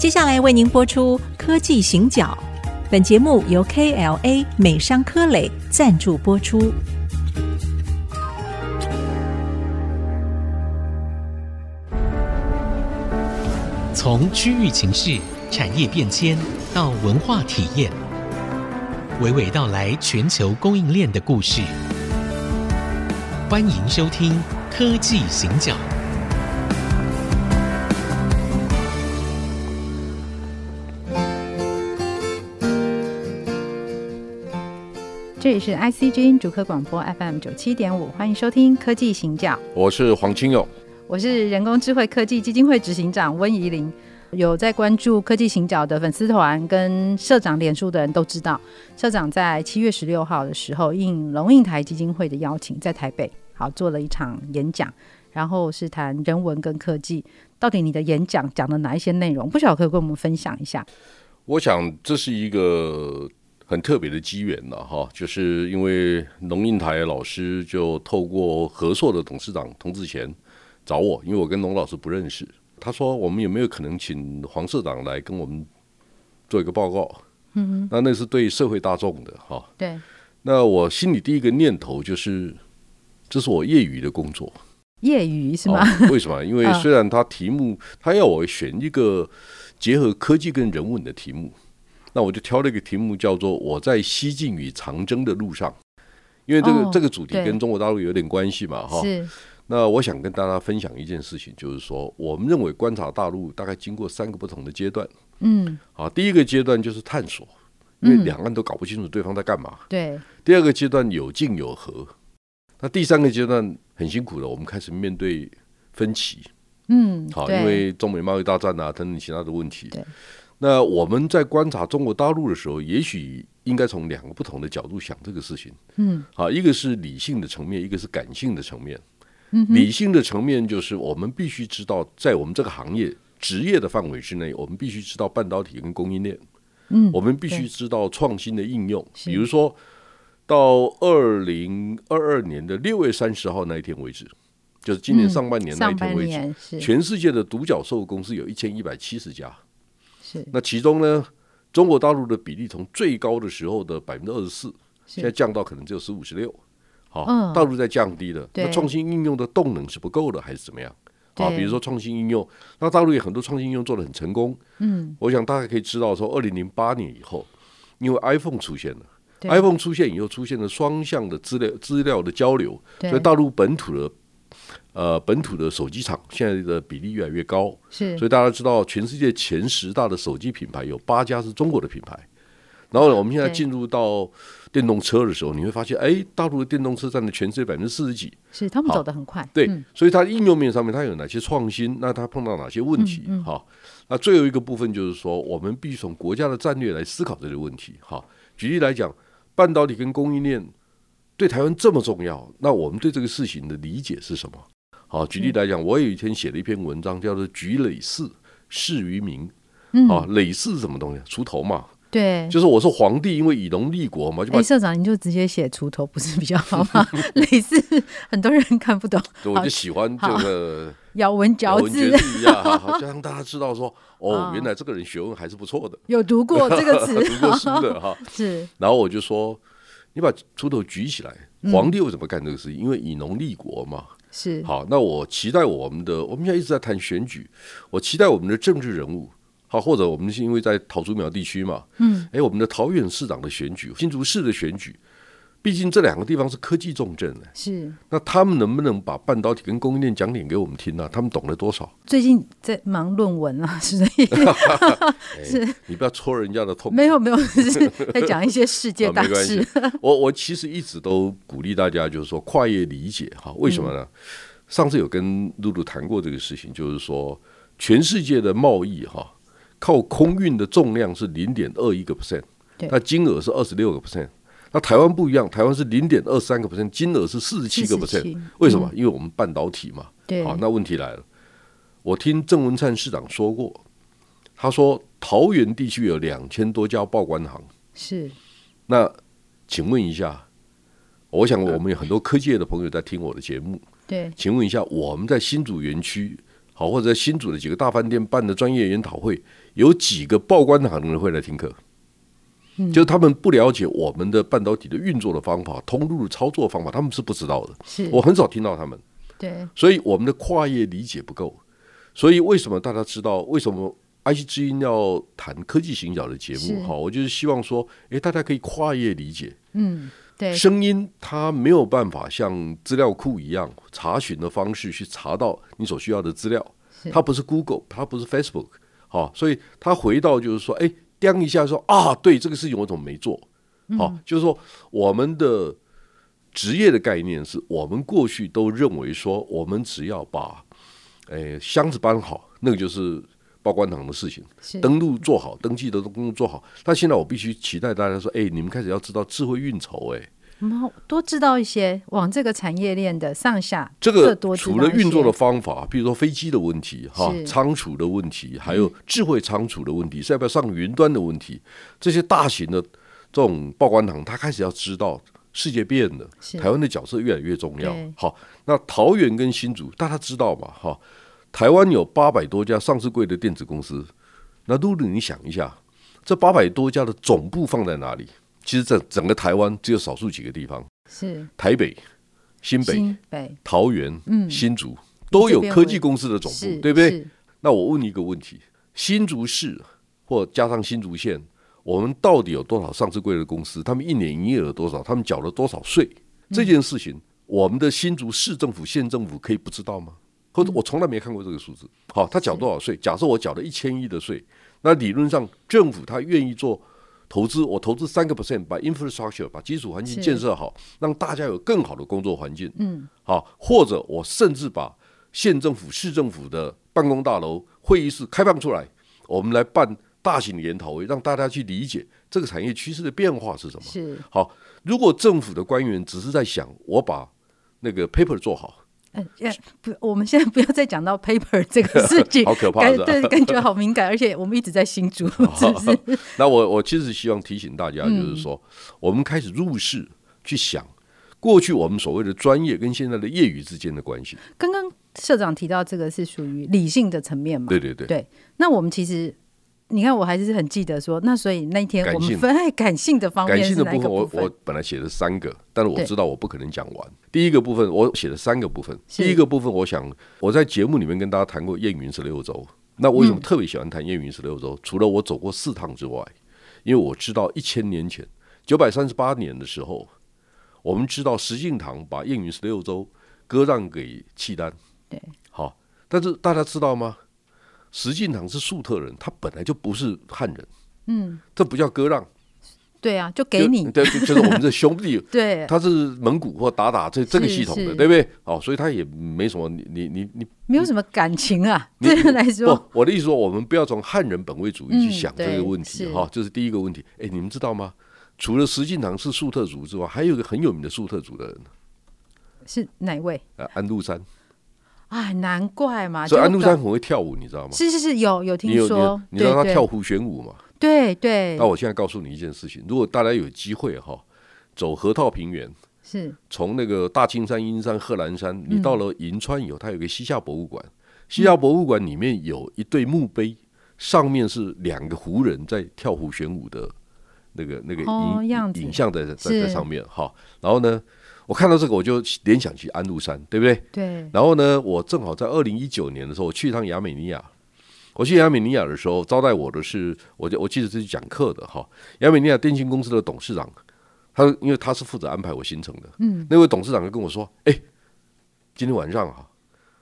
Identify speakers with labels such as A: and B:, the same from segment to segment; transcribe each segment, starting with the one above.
A: 接下来为您播出《科技行脚》，本节目由 KLA 美商科磊赞助播出。
B: 从区域情势、产业变迁到文化体验，娓娓道来全球供应链的故事。欢迎收听《科技行脚》。
C: 这里是 IC 之音竹科广播 FM 九七点五，欢迎收听《科技行脚》。
D: 我是黄清勇。
C: 我是人工智慧科技基金会执行长温怡玲，有在关注科技行脚的粉丝团跟社长脸书的人都知道，社长在七月十六号的时候应龙应台基金会的邀请，在台北好做了一场演讲，然后是谈人文跟科技。到底你的演讲讲了哪一些内容？不晓得可以跟我们分享一下？
D: 我想这是一个很特别的机缘了哈，就是因为龙应台老师就透过合硕的董事长童志贤。找我，因为我跟龙老师不认识。他说：“我们有没有可能请黄社长来跟我们做一个报告？”嗯哼，那那是对社会大众的哈。
C: 对。
D: 那我心里第一个念头就是，这是我业余的工作。
C: 业余是吗？
D: 为什么？因为虽然他题目他要我选一个结合科技跟人文的题目，那我就挑了一个题目叫做“我在西进与长征的路上”，因为这个这个主题跟中国大陆有点关系嘛，哈。是。那我想跟大家分享一件事情，就是说，我们认为观察大陆大概经过三个不同的阶段。嗯，好，第一个阶段就是探索，因为两岸都搞不清楚对方在干嘛。对。第二个阶段有进有和，那第三个阶段很辛苦了，我们开始面对分歧。嗯，好，因为中美贸易大战啊等等其他的问题。对。那我们在观察中国大陆的时候，也许应该从两个不同的角度想这个事情。嗯，好，一个是理性的层面，一个是感性的层面。理性的层面就是我们必须知道，在我们这个行业职业的范围之内，我们必须知道半导体跟供应链。嗯，我们必须知道创新的应用。比如说到二零二二年的六月三十号那一天为止，就是今年上半年那一天为止，全世界的独角兽公司有一千一百七十家。是，那其中呢，中国大陆的比例从最高的时候的百分之二十四，现在降到可能只有十五、十六。好，大陆在降低了，那创新应用的动能是不够的，还是怎么样？好，比如说创新应用，那大陆有很多创新应用做的很成功。嗯，我想大家可以知道，说二零零八年以后，因为 iPhone 出现了，iPhone 出现以后出现了双向的资料资料的交流，所以大陆本土的呃本土的手机厂现在的比例越来越高。是，所以大家知道，全世界前十大的手机品牌有八家是中国的品牌。然后呢，我们现在进入到电动车的时候，你会发现，哎，大陆的电动车占了全世界百分之四十几，
C: 是他们走得很快。
D: 对，嗯、所以它应用面上面它有哪些创新？那它碰到哪些问题？嗯嗯、好，那最后一个部分就是说，我们必须从国家的战略来思考这个问题。好，举例来讲，半导体跟供应链对台湾这么重要，那我们对这个事情的理解是什么？好，举例来讲，我有一天写了一篇文章，叫做“举累世，事于民”。嗯，啊，累世是什么东西？锄头嘛。对，就是我是皇帝，因为以农立国嘛，就把、欸、
C: 社长你就直接写锄头不是比较好吗？类似很多人看不懂，
D: 我就喜欢这个
C: 咬文嚼字
D: 一样，好，就让大家知道说，哦，原来这个人学问还是不错的，
C: 有读过这个词，
D: 读过书的哈。是，然后我就说，你把锄头举起来，皇帝为什么干这个事情？因为以农立国嘛。是，好，那我期待我们的，我们现在一直在谈选举，我期待我们的政治人物。好，或者我们是因为在桃竹苗地区嘛，嗯，哎，我们的桃园市长的选举、新竹市的选举，毕竟这两个地方是科技重镇呢。是，那他们能不能把半导体跟供应链讲点给我们听呢、啊？他们懂了多少？
C: 最近在忙论文啊，是的，
D: 是。你不要戳人家的痛。
C: 没有没有，是在讲一些世界大事。
D: 啊、我我其实一直都鼓励大家，就是说跨越理解哈，为什么呢？嗯、上次有跟露露谈过这个事情，就是说全世界的贸易哈。靠空运的重量是零点二一个 percent，那金额是二十六个 percent。那台湾不一样，台湾是零点二三个 percent，金额是四十七个 percent。为什么？因为我们半导体嘛。好，那问题来了。我听郑文灿市长说过，他说桃园地区有两千多家报关行。是。那请问一下，我想我们有很多科技业的朋友在听我的节目。对。请问一下，我们在新竹园区。好，或者在新竹的几个大饭店办的专业研讨会，有几个报关行的人会来听课。嗯，就他们不了解我们的半导体的运作的方法、通路的操作方法，他们是不知道的。
C: 是
D: 我很少听到他们。
C: 对，
D: 所以我们的跨业理解不够。所以为什么大家知道为什么 IC 之音要谈科技行脚的节目？好，我就是希望说，诶，大家可以跨业理解。
C: 嗯。对
D: 声音它没有办法像资料库一样查询的方式去查到你所需要的资料，它不是 Google，它不是 Facebook，好，所以它回到就是说，哎，叮一下说啊，对这个事情我怎么没做？好，嗯，就是说我们的职业的概念是我们过去都认为说，我们只要把诶箱子搬好，那个就是报关行的事情，登录做好，登记的工作做好。但现在我必须期待大家说，哎，你们开始要知道智慧运筹，哎。
C: 多知道一些往这个产业链的上下，
D: 这个除了运作的方法，比如说飞机的问题，哈，仓储的问题，还有智慧仓储的问题，是要不要上云端的问题，这些大型的这种报关行，他开始要知道世界变了，台湾的角色越来越重要。好，那桃园跟新竹，大家知道嘛？哈，台湾有八百多家上市柜的电子公司，那露露，你想一下，这八百多家的总部放在哪里？其实整整个台湾只有少数几个地方，
C: 是
D: 台北、新北、
C: 新北
D: 桃园、嗯、新竹都有科技公司的总部，对不对？那我问你一个问题：新竹市或加上新竹县，我们到底有多少上市贵的公司？他们一年营业额多少？他们缴了多少税？嗯、这件事情，我们的新竹市政府、县政府可以不知道吗？或者我从来没看过这个数字。好，他缴多少税？假设我缴了一千亿的税，那理论上政府他愿意做。投资，我投资三个 percent，把 infrastructure 把基础环境建设好，让大家有更好的工作环境。嗯，好，或者我甚至把县政府、市政府的办公大楼、会议室开放出来，我们来办大型的研讨会，让大家去理解这个产业趋势的变化是什么。
C: 是
D: 好，如果政府的官员只是在想我把那个 paper 做好。
C: 嗯，不，我们现在不要再讲到 paper 这个事情，
D: 好可怕，
C: 对，感觉好敏感，而且我们一直在新竹，是不是？
D: 那我我其实希望提醒大家，就是说，嗯、我们开始入世去想，过去我们所谓的专业跟现在的业余之间的关系。
C: 刚刚社长提到这个是属于理性的层面嘛？
D: 对对对，
C: 对。那我们其实。你看，我还是很记得说，那所以那一天我们分爱感性的方面，
D: 感性的部分，我我本来写了三个，但是我知道我不可能讲完。第一个部分我写了三个部分，第一个部分我想我在节目里面跟大家谈过燕云十六州，那我为什么特别喜欢谈燕云十六州？除了我走过四趟之外，因为我知道一千年前九百三十八年的时候，我们知道石敬瑭把燕云十六州割让给契丹，
C: 对，
D: 好，但是大家知道吗？石敬瑭是粟特人，他本来就不是汉人，嗯，这不叫割让，
C: 对啊，就给你，
D: 对，就是我们这兄弟，
C: 对，
D: 他是蒙古或鞑靼这这个系统的，对不对？哦，所以他也没什么，你你你你。
C: 没有什么感情啊，这样来说，
D: 不，我的意思说，我们不要从汉人本位主义去想这个问题，哈，这是第一个问题。哎，你们知道吗？除了石敬瑭是粟特族之外，还有一个很有名的粟特族的人，
C: 是哪位？
D: 啊，安禄山。
C: 哎，难怪嘛！
D: 所以安禄山很会跳舞，你知道吗？
C: 是是是，有有听说。
D: 你知道他跳胡旋舞嘛？
C: 对对。
D: 那我现在告诉你一件事情：如果大家有机会哈，走河套平原，
C: 是
D: 从那个大青山、阴山、贺兰山，你到了银川以后，它有个西夏博物馆。西夏博物馆里面有一对墓碑，上面是两个胡人在跳胡旋舞的那个那个影影像在在在上面哈。然后呢？我看到这个，我就联想起安禄山，对不对？
C: 对。
D: 然后呢，我正好在二零一九年的时候，我去一趟亚美尼亚。我去亚美尼亚的时候，招待我的是，我就我记得这是讲课的哈。亚美尼亚电信公司的董事长，他因为他是负责安排我行程的。嗯。那位董事长就跟我说：“哎，今天晚上啊，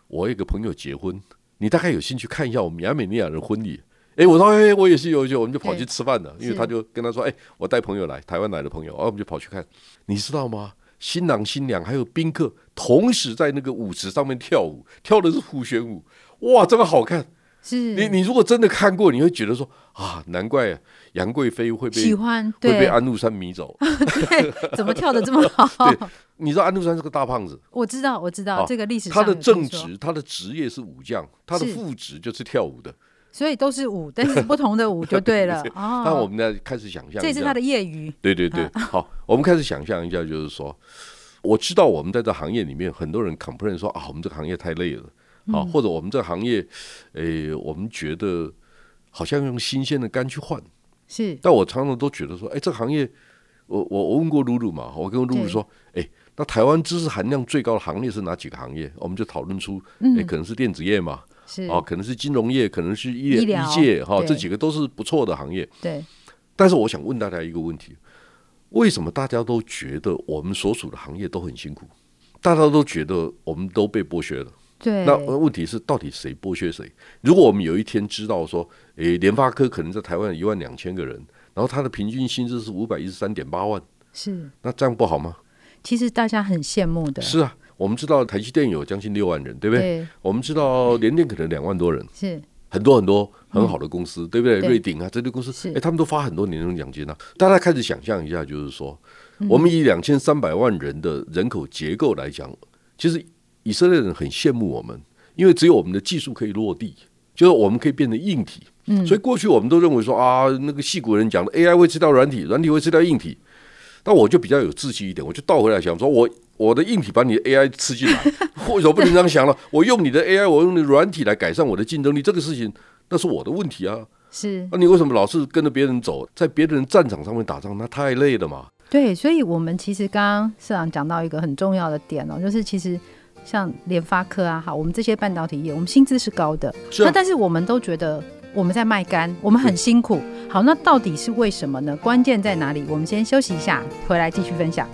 D: 我有一个朋友结婚，你大概有兴趣看一下我们亚美尼亚的婚礼？”哎，我说：“哎，我也是有兴，我们就跑去吃饭了。”因为他就跟他说：“哎，我带朋友来，台湾来的朋友，然后我们就跑去看。你知道吗？”新郎新娘还有宾客同时在那个舞池上面跳舞，跳的是胡旋舞，哇，这么好看！
C: 是
D: 你你如果真的看过，你会觉得说啊，难怪杨贵妃会被
C: 喜欢，
D: 会被安禄山迷走，
C: 对，怎么跳的这么好？
D: 对，你知道安禄山是个大胖子，
C: 我知道，我知道、啊、这个历史。
D: 他的正职，他的职业是武将，他的副职就是跳舞的。
C: 所以都是舞，但是不同的舞就对了。
D: 哦，那我们呢开始想象，
C: 这是他的业余。
D: 对对对，好，我们开始想象一下，就是说，我知道我们在这行业里面，很多人 complain 说啊，我们这个行业太累了，啊，或者我们这个行业，诶，我们觉得好像用新鲜的肝去换，
C: 是。
D: 但我常常都觉得说，哎，这个行业，我我我问过露露嘛，我跟露露说，哎，那台湾知识含量最高的行业是哪几个行业？我们就讨论出，哎，可能是电子业嘛，
C: 是
D: 啊，可能是金融业，可能是医医界，哈，这几个都是不错的行业。
C: 对。
D: 但是我想问大家一个问题。为什么大家都觉得我们所属的行业都很辛苦？大家都觉得我们都被剥削了。
C: 对。
D: 那问题是，到底谁剥削谁？如果我们有一天知道说，诶，联发科可能在台湾一万两千个人，然后他的平均薪资是五百一十三点八万，
C: 是。
D: 那这样不好吗？
C: 其实大家很羡慕的。
D: 是啊，我们知道台积电有将近六万人，对不对？
C: 对。
D: 我们知道联电可能两万多人。
C: 是。
D: 很多很多很好的公司，
C: 嗯、
D: 对不
C: 对？
D: 瑞鼎啊，这些公司，哎，他们都发很多年终奖金啊。大家开始想象一下，就是说，嗯、我们以两千三百万人的人口结构来讲，其实以色列人很羡慕我们，因为只有我们的技术可以落地，就是我们可以变成硬体。嗯、所以过去我们都认为说啊，那个戏骨人讲的 AI 会吃掉软体，软体会吃掉硬体。但我就比较有志气一点，我就倒回来想说，我我的硬体把你的 AI 吃进来，为什么不能这样想了？我用你的 AI，我用你的软体来改善我的竞争力，这个事情。那是我的问题啊！
C: 是，
D: 那、啊、你为什么老是跟着别人走，在别人战场上面打仗？那太累了嘛。
C: 对，所以我们其实刚刚社长讲到一个很重要的点哦，就是其实像联发科啊，好，我们这些半导体业，我们薪资是高的，是啊、那但是我们都觉得我们在卖肝，我们很辛苦。好，那到底是为什么呢？关键在哪里？我们先休息一下，回来继续分享。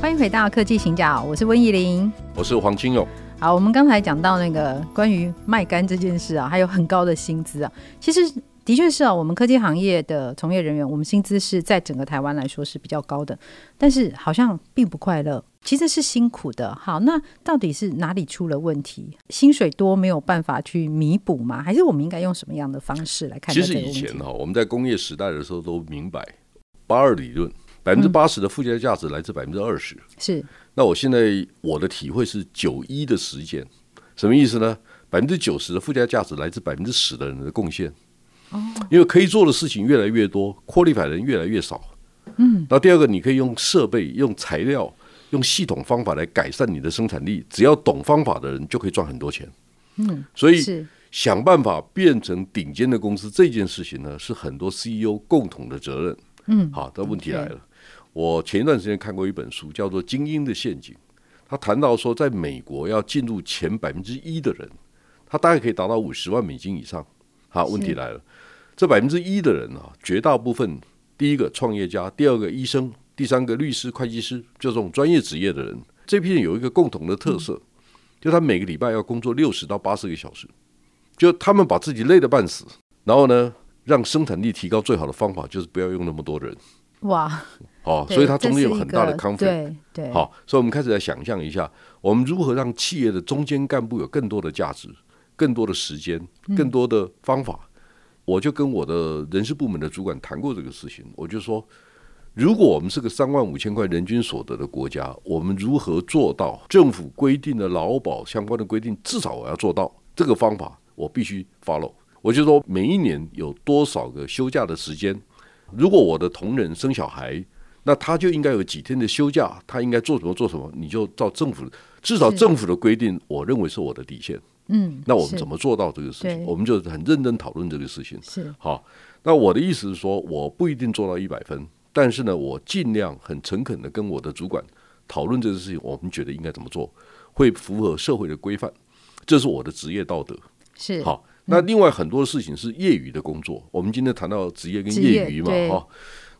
C: 欢迎回到科技行脚，我是温怡玲，
D: 我是黄金勇。
C: 好，我们刚才讲到那个关于卖肝这件事啊，还有很高的薪资啊。其实的确是啊，我们科技行业的从业人员，我们薪资是在整个台湾来说是比较高的，但是好像并不快乐，其实是辛苦的。好，那到底是哪里出了问题？薪水多没有办法去弥补吗？还是我们应该用什么样的方式来看待？
D: 其实以前哈，我们在工业时代的时候都明白八二理论。百分之八十的附加价值来自百分之二十，
C: 是。
D: 那我现在我的体会是九一的时间，什么意思呢？百分之九十的附加价值来自百分之十的人的贡献。哦。因为可以做的事情越来越多，qualify 的人越来越少。嗯。那第二个，你可以用设备、用材料、用系统方法来改善你的生产力，只要懂方法的人就可以赚很多钱。嗯。所以想办法变成顶尖的公司这件事情呢，是很多 CEO 共同的责任。嗯。好，但问题来了。我前一段时间看过一本书，叫做《精英的陷阱》。他谈到说，在美国要进入前百分之一的人，他大概可以达到五十万美金以上。好，问题来了，这百分之一的人啊，绝大部分第一个创业家，第二个医生，第三个律师、会计师，就这种专业职业的人，这批人有一个共同的特色，就他每个礼拜要工作六十到八十个小时，就他们把自己累得半死，然后呢，让生产力提高最好的方法就是不要用那么多人。
C: 哇！
D: 哦，所以它中间有很大的 conflict。
C: 对对。
D: 好，所以我们开始来想象一下，我们如何让企业的中间干部有更多的价值、更多的时间、更多的方法。嗯、我就跟我的人事部门的主管谈过这个事情，我就说，如果我们是个三万五千块人均所得的国家，我们如何做到政府规定的劳保相关的规定？至少我要做到这个方法，我必须 follow。我就说，每一年有多少个休假的时间？如果我的同仁生小孩，那他就应该有几天的休假，他应该做什么做什么，你就照政府至少政府的规定，我认为是我的底线。嗯，那我们怎么做到这个事情？我们就很认真讨论这个事情。
C: 是
D: 好，那我的意思是说，我不一定做到一百分，但是呢，我尽量很诚恳的跟我的主管讨论这个事情，我们觉得应该怎么做，会符合社会的规范，这是我的职业道德。
C: 是
D: 好。那另外很多事情是业余的工作，我们今天谈到职业跟业余嘛，哈，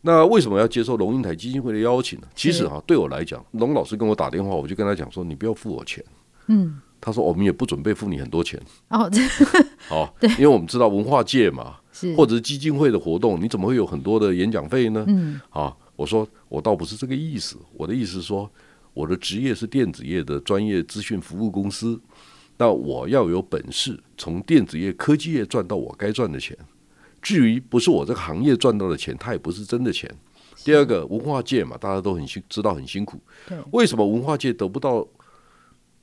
D: 那为什么要接受龙应台基金会的邀请呢？其实哈，对我来讲，龙老师跟我打电话，我就跟他讲说，你不要付我钱，嗯，他说我们也不准备付你很多钱，
C: 哦，
D: 好，因为我们知道文化界嘛，或者是基金会的活动，你怎么会有很多的演讲费呢？嗯，啊，我说我倒不是这个意思，我的意思是说，我的职业是电子业的专业资讯服务公司。那我要有本事从电子业、科技业赚到我该赚的钱。至于不是我这个行业赚到的钱，它也不是真的钱。第二个，文化界嘛，大家都很辛，知道很辛苦。为什么文化界得不到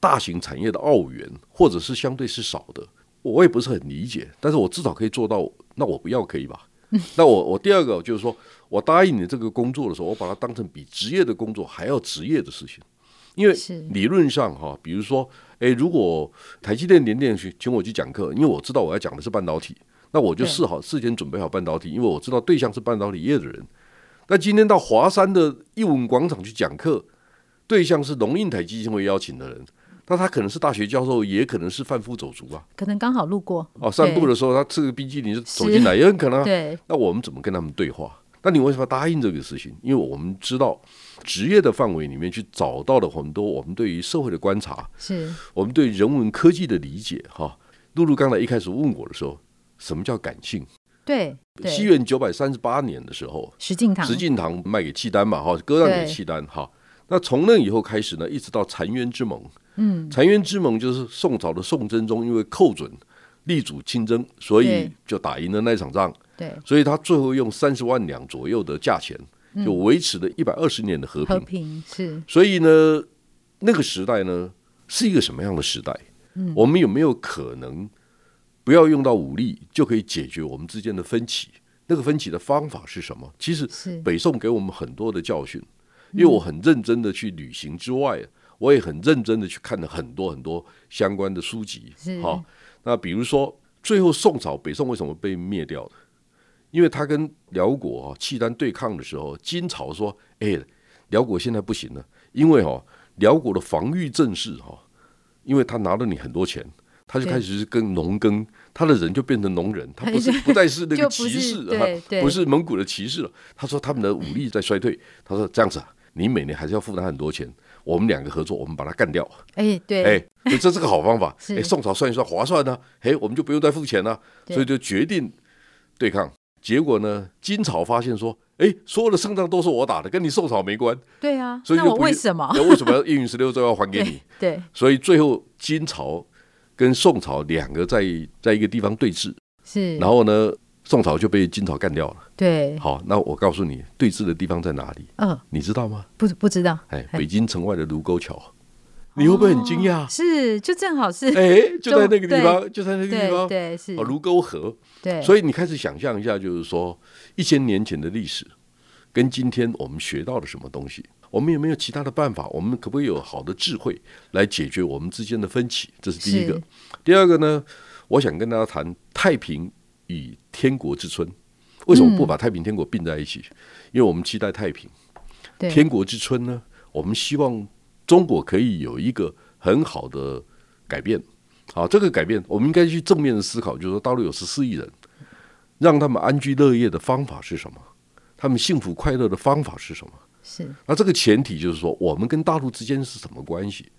D: 大型产业的澳元，或者是相对是少的？我也不是很理解。但是我至少可以做到，那我不要可以吧？那我我第二个就是说，我答应你这个工作的时候，我把它当成比职业的工作还要职业的事情，因为理论上哈，比如说，哎，如果台积电联电去请我去讲课，因为我知道我要讲的是半导体，那我就试好事先准备好半导体，因为我知道对象是半导体业的人。那今天到华山的艺文广场去讲课，对象是龙应台基金会邀请的人。那他可能是大学教授，也可能是贩夫走卒啊，
C: 可能刚好路过
D: 哦，散步的时候他吃个冰淇淋就走进来，也很可能。对，那我们怎么跟他们对话？那你为什么答应这个事情？因为我们知道职业的范围里面去找到了很多我们对于社会的观察，是我们对人文科技的理解。哈，露露刚才一开始问我的时候，什么叫感性？
C: 对，
D: 西元九百三十八年的时候，
C: 石敬瑭，
D: 石敬瑭卖给契丹嘛，哈，割让给契丹，哈。那从那以后开始呢，一直到澶渊之盟。嗯，澶渊之盟就是宋朝的宋真宗，因为寇准力主亲征，所以就打赢了那场仗。对，所以他最后用三十万两左右的价钱，就维持了一百二十年的和平。和
C: 平是。
D: 所以呢，那个时代呢，是一个什么样的时代？嗯，我们有没有可能不要用到武力就可以解决我们之间的分歧？那个分歧的方法是什么？其实北宋给我们很多的教训，因为我很认真的去旅行之外。我也很认真的去看了很多很多相关的书籍，好，那比如说最后宋朝北宋为什么被灭掉的？因为他跟辽国啊契丹对抗的时候，金朝说：“哎，辽国现在不行了，因为哈辽国的防御阵势哈，因为他拿了你很多钱，他就开始是跟农耕，他的人就变成农人，他不是 不再是那个骑士啊，不是蒙古的骑士了。他说他们的武力在衰退，他说这样子啊，你每年还是要付他很多钱。”我们两个合作，我们把它干掉。
C: 哎，对，
D: 哎，这是个好方法。哎，宋朝算一算划算呢，哎，我们就不用再付钱了，所以就决定对抗。结果呢，金朝发现说，哎，所有的胜仗都是我打的，跟你宋朝没关。
C: 对啊，所以那我为什么？
D: 那为什么要燕云十六州要还给你？
C: 对，
D: 所以最后金朝跟宋朝两个在在一个地方对峙。是，然后呢？宋朝就被金朝干掉了。对，好，那我告诉你，对峙的地方在哪里？嗯，你知道吗？
C: 不，不知道。
D: 哎，北京城外的卢沟桥，你会不会很惊讶？
C: 是，就正好是。
D: 哎，就在那个地方，就在那个地方。
C: 对，是。
D: 哦，卢沟河。对。所以你开始想象一下，就是说，一千年前的历史，跟今天我们学到了什么东西？我们有没有其他的办法？我们可不可以有好的智慧来解决我们之间的分歧？这是第一个。第二个呢，我想跟大家谈太平。与天国之春，为什么不把太平天国并在一起？嗯、因为我们期待太平。天国之春呢，我们希望中国可以有一个很好的改变。好，这个改变我们应该去正面的思考，就是说，大陆有十四亿人，让他们安居乐业的方法是什么？他们幸福快乐的方法是什么？是。那这个前提就是说，我们跟大陆之间是什么关系？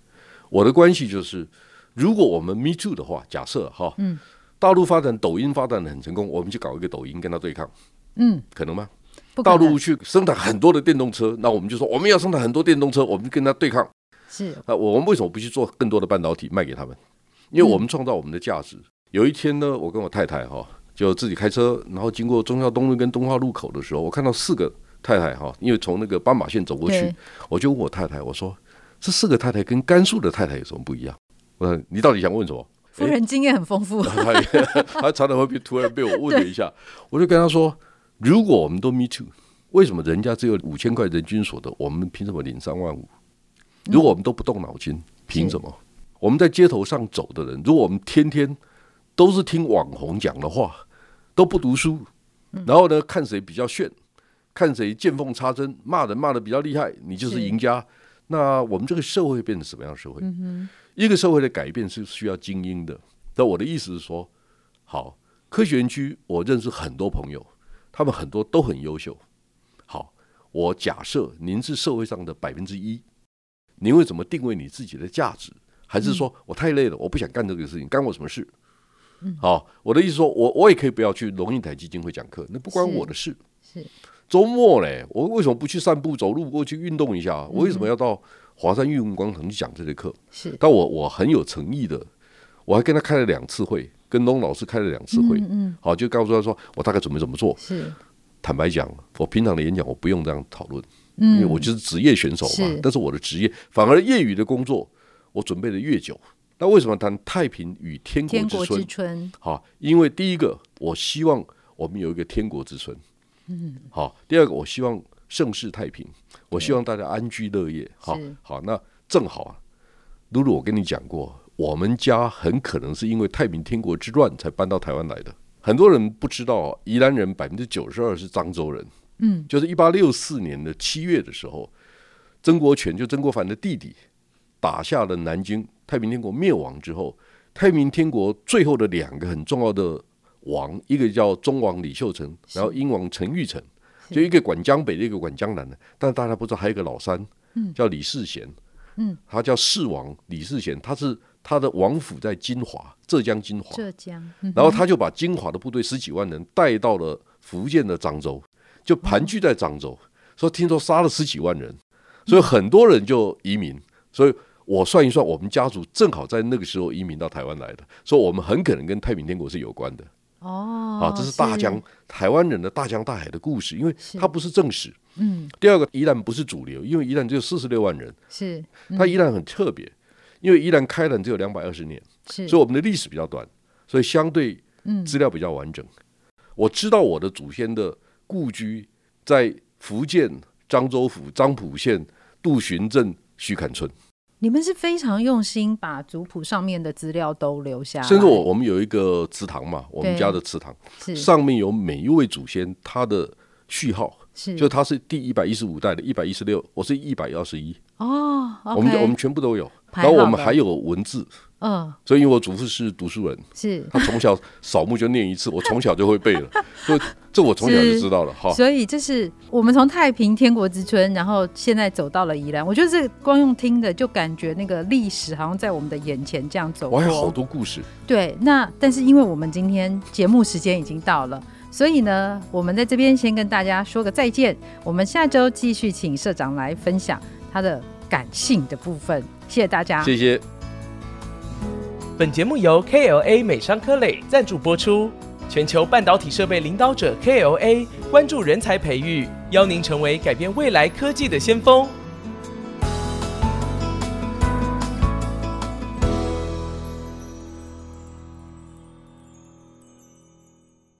D: 我的关系就是，如果我们 Me Too 的话，假设哈，嗯。大陆发展抖音发展的很成功，我们去搞一个抖音跟他对抗，嗯，可能吗？大陆去生产很多的电动车，那我们就说我们要生产很多电动车，我们跟他对抗。是啊，我们为什么不去做更多的半导体卖给他们？因为我们创造我们的价值。嗯、有一天呢，我跟我太太哈就自己开车，然后经过中孝东路跟东华路口的时候，我看到四个太太哈，因为从那个斑马线走过去，我就问我太太，我说这四个太太跟甘肃的太太有什么不一样？我说你到底想问什么？
C: 夫人经验很丰富，
D: 他他常常会被突然被我问了一下，我就跟他说：如果我们都 Me Too，为什么人家只有五千块人均所得，我们凭什么领三万五？如果我们都不动脑筋，凭什么？我们在街头上走的人，如果我们天天都是听网红讲的话，都不读书，然后呢，看谁比较炫，看谁见缝插针，骂人骂的比较厉害，你就是赢家。那我们这个社会变成什么样的社会？一个社会的改变是需要精英的。那我的意思是说，好，科学园区我认识很多朋友，他们很多都很优秀。好，我假设您是社会上的百分之一，您会怎么定位你自己的价值？还是说我太累了，我不想干这个事情，干我什么事？好，我的意思说我我也可以不要去龙应台基金会讲课，那不关我的事。是周末嘞，我为什么不去散步、走路过去运动一下？我为什么要到？华山艺文广场去讲这节课，是，但我我很有诚意的，我还跟他开了两次会，跟龙老师开了两次会，嗯，嗯，好，就告诉他说我大概准备怎么做。是，坦白讲，我平常的演讲我不用这样讨论，嗯，因为我就是职业选手嘛，是但是我的职业反而业余的工作我准备的越久。那为什么谈太平与天国之春？之春好，因为第一个，我希望我们有一个天国之春。嗯，好。第二个，我希望盛世太平，我希望大家安居乐业。好，好。那正好啊，露露，我跟你讲过，我们家很可能是因为太平天国之乱才搬到台湾来的。很多人不知道，宜兰人百分之九十二是漳州人。嗯，就是一八六四年的七月的时候，曾国荃就曾国藩的弟弟打下了南京，太平天国灭亡之后，太平天国最后的两个很重要的王，一个叫忠王李秀成，然后英王陈玉成，就一个管江北的，一个管江南的。但大家不知道还有一个老三，叫李世贤，嗯，他叫世王李世贤，他是他的王府在金华，浙江金华，
C: 浙江，
D: 然后他就把金华的部队十几万人带到了福建的漳州。就盘踞在漳州，说听说杀了十几万人，所以很多人就移民。所以我算一算，我们家族正好在那个时候移民到台湾来的，所以我们很可能跟太平天国是有关的。
C: 哦，
D: 啊，这是大江台湾人的大江大海的故事，因为它不是正史。嗯，第二个，宜兰不是主流，因为宜兰只有四十六万人。
C: 是，
D: 它宜兰很特别，因为宜兰开兰只有两百二十年，所以我们的历史比较短，所以相对资料比较完整。我知道我的祖先的。故居在福建漳州府漳浦县杜浔镇徐坎村。
C: 你们是非常用心把族谱上面的资料都留下来。
D: 甚至我我们有一个祠堂嘛，我们家的祠堂上面有每一位祖先他的序号，是就他是第一百一十五代的，一百一十六，我是一百二十一。
C: 哦
D: 我们我们全部都有，然后我们还有文字。嗯，所以因为我祖父是读书人，是他从小扫墓就念一次，我从小就会背了，所以这我从小就知道了哈。
C: 所以这是我们从太平天国之春，然后现在走到了宜兰，我觉得这光用听的就感觉那个历史好像在我们的眼前这样走。
D: 我还有好多故事。
C: 对，那但是因为我们今天节目时间已经到了，所以呢，我们在这边先跟大家说个再见。我们下周继续请社长来分享他的感性的部分。谢谢大家，
D: 谢谢。
E: 本节目由 KLA 美商科磊赞助播出，全球半导体设备领导者 KLA 关注人才培育，邀您成为改变未来科技的先锋。